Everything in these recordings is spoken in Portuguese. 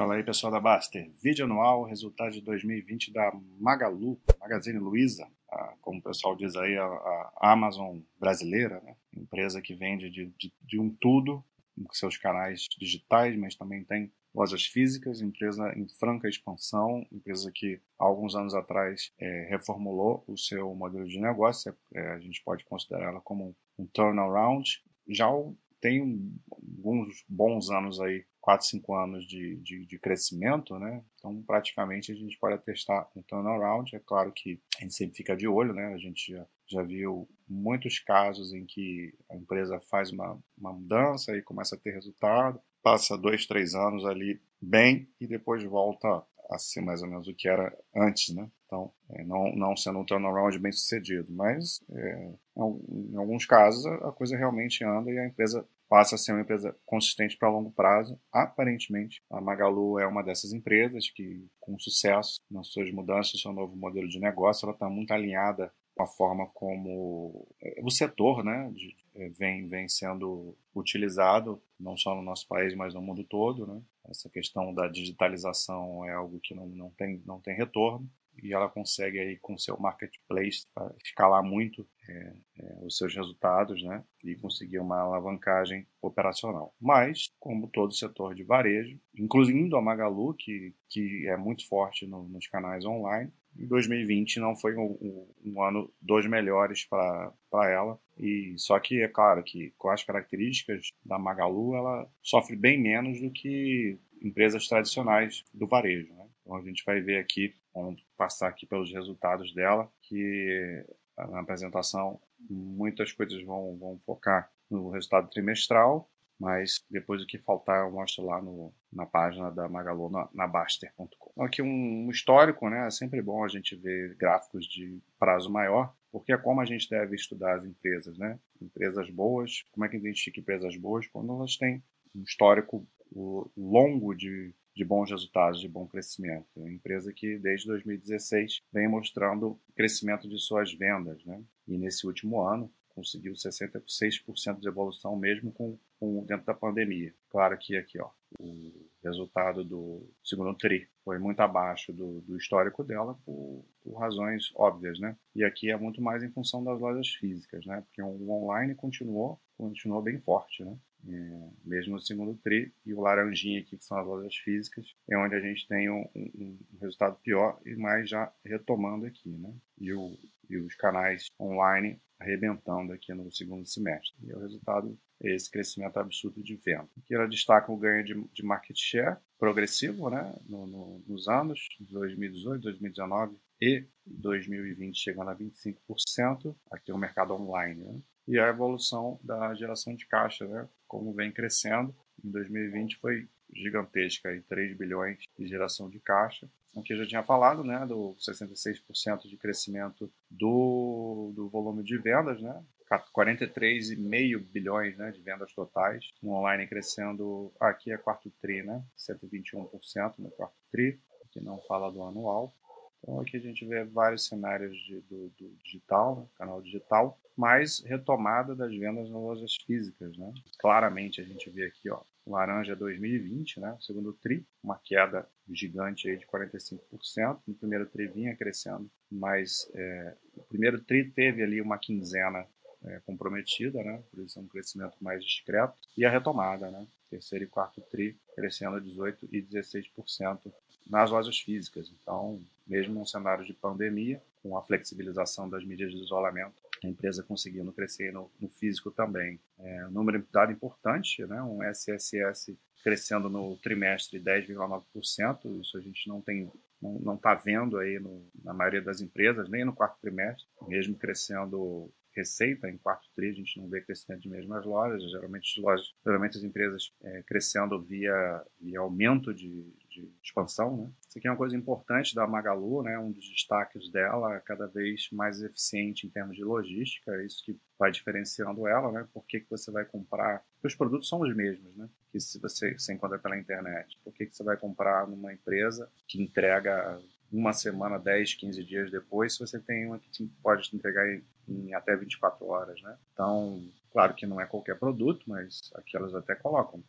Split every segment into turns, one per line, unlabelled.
Fala aí, pessoal da Baster. Vídeo anual, resultado de 2020 da Magalu, Magazine Luiza, a, como o pessoal diz aí, a, a Amazon brasileira, né? empresa que vende de, de, de, um tudo, com seus canais digitais, mas também tem lojas físicas, empresa em franca expansão, empresa que há alguns anos atrás é, reformulou o seu modelo de negócio, é, a gente pode considerá-la como um turnaround. Já tem alguns bons anos aí 4, 5 anos de, de, de, crescimento, né? Então, praticamente, a gente pode atestar um turnaround. É claro que a gente sempre fica de olho, né? A gente já, já viu muitos casos em que a empresa faz uma, uma mudança e começa a ter resultado, passa dois, três anos ali bem e depois volta a ser mais ou menos o que era antes, né? Então, é, não, não sendo um turnaround bem sucedido, mas é, em alguns casos a coisa realmente anda e a empresa passa a ser uma empresa consistente para longo prazo. Aparentemente, a Magalu é uma dessas empresas que, com sucesso nas suas mudanças, seu novo modelo de negócio, ela está muito alinhada com a forma como é, o setor né, é, vem, vem sendo utilizado, não só no nosso país, mas no mundo todo. Né? Essa questão da digitalização é algo que não, não, tem, não tem retorno e ela consegue aí com seu marketplace escalar muito é, é, os seus resultados, né, e conseguir uma alavancagem operacional. Mas, como todo setor de varejo, incluindo a Magalu, que, que é muito forte no, nos canais online, em 2020 não foi um, um, um ano dos melhores para ela. E só que é claro que com as características da Magalu, ela sofre bem menos do que empresas tradicionais do varejo. Né? Então a gente vai ver aqui, vamos passar aqui pelos resultados dela, que na apresentação muitas coisas vão, vão focar no resultado trimestral, mas depois o que faltar eu mostro lá no, na página da Magalu, na, na Baster.com. Então, aqui um, um histórico, né? É sempre bom a gente ver gráficos de prazo maior, porque é como a gente deve estudar as empresas, né? Empresas boas, como é que identifica empresas boas? Quando elas têm um histórico longo de, de bons resultados, de bom crescimento. É uma empresa que desde 2016 vem mostrando crescimento de suas vendas, né? E nesse último ano conseguiu 66% de evolução mesmo com, com, dentro da pandemia. Claro que aqui, ó, o resultado do segundo tri foi muito abaixo do, do histórico dela por, por, razões óbvias, né? E aqui é muito mais em função das lojas físicas, né? Porque o online continuou, continuou bem forte, né? É, mesmo no segundo tri, e o laranjinha aqui, que são as lojas físicas, é onde a gente tem um, um, um resultado pior, e mais já retomando aqui, né? E, o, e os canais online arrebentando aqui no segundo semestre. E o resultado é esse crescimento absurdo de venda. Aqui ela destaca o ganho de, de market share progressivo né, no, no, nos anos 2018, 2019 e 2020, chegando a 25%. Aqui é o mercado online. Né? E a evolução da geração de caixa, né, como vem crescendo. Em 2020 foi gigantesca, em 3 bilhões de geração de caixa. Aqui eu já tinha falado, né, do 66% de crescimento do, do volume de vendas, né, 43,5 bilhões né, de vendas totais, no online crescendo, aqui é quarto tri, né, 121% no quarto tri, que não fala do anual. Então aqui a gente vê vários cenários de, do, do, digital, né, canal digital, mais retomada das vendas nas lojas físicas, né. Claramente a gente vê aqui, ó, laranja 2020, né, segundo tri, uma queda gigante aí de 45%. No primeiro tri vinha crescendo, mas é, o primeiro tri teve ali uma quinzena é, comprometida, né, por isso é um crescimento mais discreto. E a retomada, né, terceiro e quarto tri crescendo 18% e 16% nas lojas físicas. Então, mesmo num cenário de pandemia, com a flexibilização das medidas de isolamento, a empresa conseguindo crescer no, no físico também. É, um número dado importante, né? um SSS crescendo no trimestre 10,9%, isso a gente não tem não está vendo aí no, na maioria das empresas, nem no quarto trimestre, mesmo crescendo receita em quarto tri, a gente não vê crescimento de mesmas lojas, geralmente as lojas, geralmente as empresas é, crescendo via, via aumento de, de expansão, né? Isso aqui é uma coisa importante da Magalu, né? Um dos destaques dela é cada vez mais eficiente em termos de logística, é isso que vai diferenciando ela, né? Por que, que você vai comprar? Porque os produtos são os mesmos, né? Que se você se encontra pela internet. Por que, que você vai comprar numa empresa que entrega uma semana, 10, 15 dias depois, se você tem uma que pode te entregar em, em até 24 horas, né? Então, claro que não é qualquer produto, mas aqui elas até colocam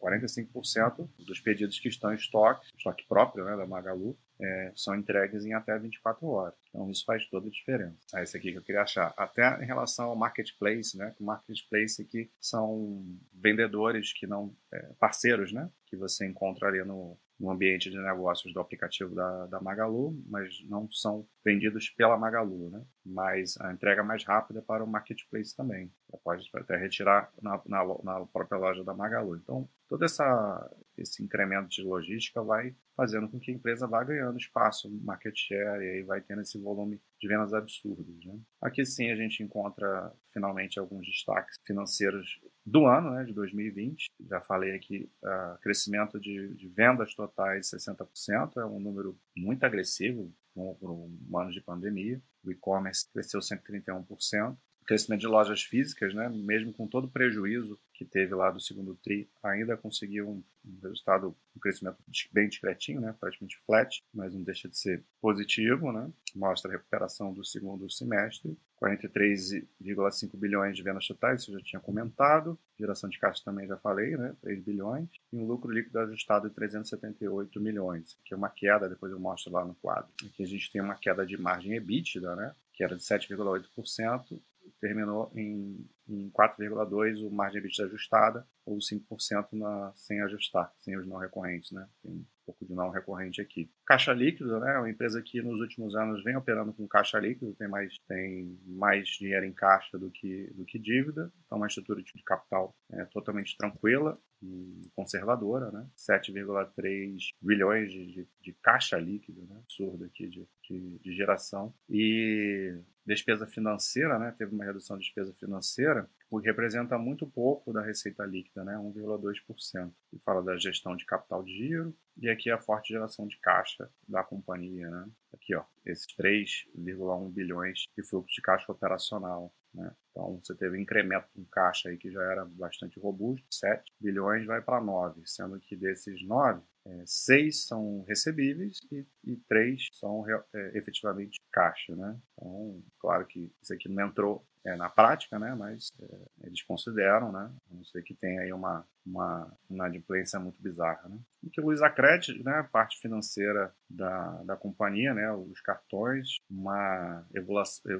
45% dos pedidos que estão em estoque, estoque próprio né, da Magalu, é, são entregues em até 24 horas. Então isso faz toda a diferença. É esse aqui que eu queria achar. Até em relação ao marketplace, né? O marketplace aqui são vendedores que não é, parceiros, né? Que você encontra ali no, no ambiente de negócios do aplicativo da, da Magalu, mas não são vendidos pela Magalu, né? Mas a entrega mais rápida é para o marketplace também. Você pode até retirar na, na, na própria loja da Magalu. Então, todo essa, esse incremento de logística vai fazendo com que a empresa vá ganhando espaço, market share, e aí vai tendo esse volume de vendas absurdos. Né? Aqui sim a gente encontra finalmente alguns destaques financeiros do ano, né, de 2020. Já falei aqui, uh, crescimento de, de vendas totais 60%, é um número muito agressivo por um ano de pandemia. O e-commerce cresceu 131% crescimento de lojas físicas, né, mesmo com todo o prejuízo que teve lá do segundo TRI, ainda conseguiu um, resultado, um crescimento bem discretinho, né, praticamente flat, mas não deixa de ser positivo, né, mostra a recuperação do segundo semestre, 43,5 bilhões de vendas totais, isso eu já tinha comentado, geração de caixa também já falei, né, 3 bilhões, e um lucro líquido ajustado de 378 milhões, que é uma queda, depois eu mostro lá no quadro. Aqui a gente tem uma queda de margem EBITDA, né, que era de 7,8%, terminou em, em 4,2% o margem EBITDA ajustada, ou 5% na, sem ajustar, sem os não recorrentes, né? Tem um pouco de não recorrente aqui. Caixa líquido, né? É uma empresa que nos últimos anos vem operando com caixa líquido, tem mais, tem mais dinheiro em caixa do que, do que dívida, então uma estrutura de capital é, totalmente tranquila e conservadora, né? 7,3 bilhões de, de, de, caixa líquido, né? Absurdo aqui de, de, de geração. E despesa financeira, né? Teve uma redução de despesa financeira, o que representa muito pouco da receita líquida, né? 1,2%. E fala da gestão de capital de giro e aqui a forte geração de caixa da companhia, né? Aqui, ó, esses 3,1 bilhões de fluxo de caixa operacional. Né? Então, você teve um incremento em caixa aí que já era bastante robusto, 7 bilhões vai para 9, sendo que desses 9, é, 6 são recebíveis e, e 3 são é, efetivamente caixa. Né? Então, claro que isso aqui não entrou é, na prática, né? mas é, eles consideram, né? a não ser que tenha aí uma, uma inadimplência muito bizarra. Né? E que o Luizacred, né? parte financeira da, da companhia, né? os cartões, uma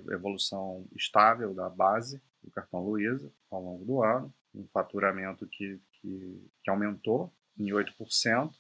evolução estável da base do cartão Luiza ao longo do ano, um faturamento que, que, que aumentou em 8%,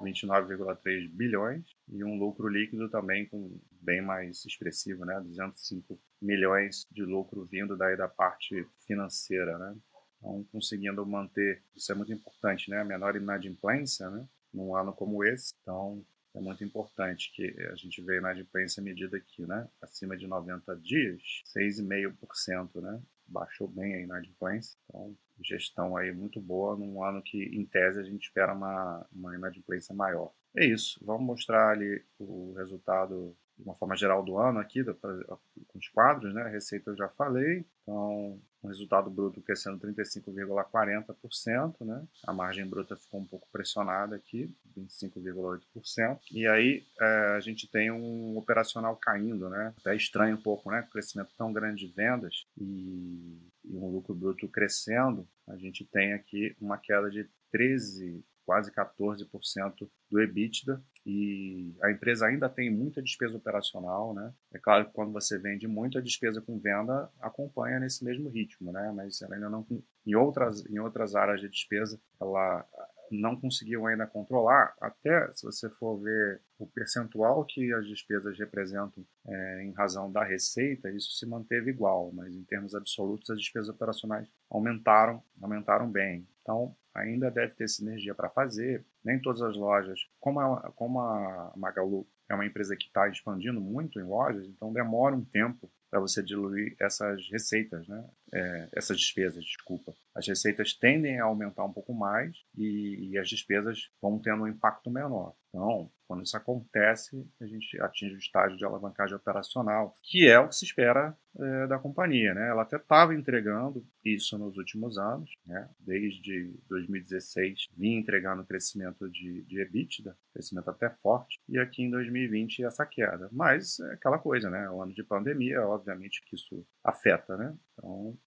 29,3 bilhões, e um lucro líquido também com bem mais expressivo, né? 205 milhões de lucro vindo daí da parte financeira, né? Então, conseguindo manter, isso é muito importante, né? A menor inadimplência, né? Num ano como esse. Então, é muito importante que a gente veja inadimplência medida aqui, né? Acima de 90 dias, 6,5%, né? Baixou bem a inadimplência. Então, gestão aí muito boa num ano que, em tese, a gente espera uma, uma inadimplência maior. É isso. Vamos mostrar ali o resultado de uma forma geral do ano aqui, com os quadros, né? A receita eu já falei. Então, um resultado bruto crescendo 35,40%, né? A margem bruta ficou um pouco pressionada aqui, 25,8%. E aí é, a gente tem um operacional caindo, né? Até estranho um pouco, né? Crescimento tão grande de vendas e, e um lucro bruto crescendo, a gente tem aqui uma queda de 13 quase 14% do EBITDA e a empresa ainda tem muita despesa operacional, né? É claro que quando você vende muito, a despesa com venda acompanha nesse mesmo ritmo, né? Mas ela ainda não em outras em outras áreas de despesa, ela não conseguiu ainda controlar, até se você for ver o percentual que as despesas representam é, em razão da receita, isso se manteve igual, mas em termos absolutos as despesas operacionais aumentaram, aumentaram bem. Então, ainda deve ter sinergia para fazer. Nem todas as lojas, como a, como a Magalu é uma empresa que está expandindo muito em lojas, então demora um tempo para você diluir essas receitas, né? É, essas despesas, desculpa. As receitas tendem a aumentar um pouco mais e, e as despesas vão tendo um impacto menor. Então, quando isso acontece, a gente atinge o estágio de alavancagem operacional, que é o que se espera é, da companhia. Né? Ela até estava entregando isso nos últimos anos, né? desde 2016 vinha entregando crescimento de, de EBITDA, crescimento até forte, e aqui em 2020 essa queda. Mas é aquela coisa, né? o ano de pandemia, obviamente que isso afeta, né? Então,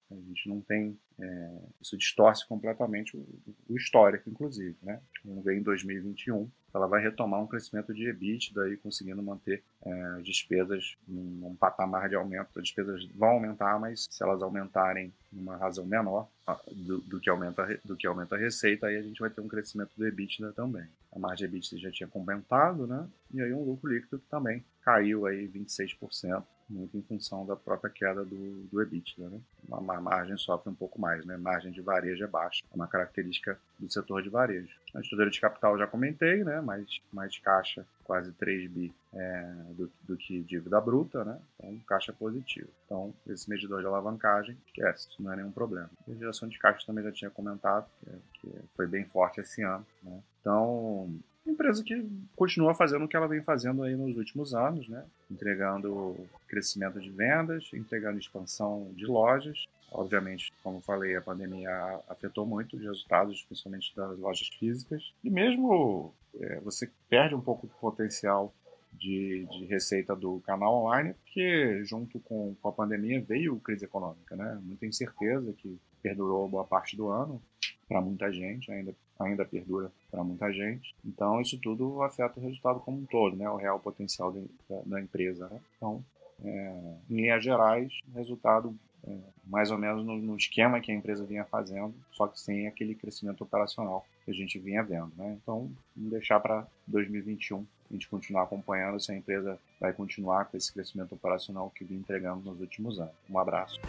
gente não tem. É, isso distorce completamente o, o histórico, inclusive. Né? Vamos ver em 2021 ela vai retomar um crescimento de EBITDA e conseguindo manter é, despesas num, num, patamar de aumento. As despesas vão aumentar, mas se elas aumentarem numa razão menor do, do, que aumenta, do que aumenta a receita, aí a gente vai ter um crescimento do EBITDA também. A margem EBITDA já tinha comentado, né? E aí um lucro líquido que também caiu aí 26%, muito em função da própria queda do, do EBITDA, né? A margem sofre um pouco mais, né? Margem de varejo é baixa, é uma característica do setor de varejo. A estrutura de capital já comentei, né? Mais, mais caixa, quase 3 bi é, do, do, que dívida bruta, né? Então, caixa positivo. Então, esse medidor de alavancagem, esquece, isso não é nenhum problema. A geração de caixa também já tinha comentado, que, que foi bem forte esse ano, né? Então, empresa que continua fazendo o que ela vem fazendo aí nos últimos anos, né? Entregando crescimento de vendas, entregando expansão de lojas. Obviamente, como falei, a pandemia afetou muito os resultados, principalmente das lojas físicas. E mesmo é, você perde um pouco do potencial de, de, receita do canal online, porque junto com, com a pandemia veio crise econômica, né? Muita incerteza que perdurou boa parte do ano para muita gente, ainda, ainda perdura para muita gente. Então, isso tudo afeta o resultado como um todo, né? o real potencial de, da, da, empresa. Né? Então, é, em linhas gerais, resultado é, mais ou menos no, no, esquema que a empresa vinha fazendo, só que sem aquele crescimento operacional que a gente vinha vendo. Né? Então, vamos deixar para 2021 a gente continuar acompanhando se a empresa vai continuar com esse crescimento operacional que vinha entregando nos últimos anos. Um abraço.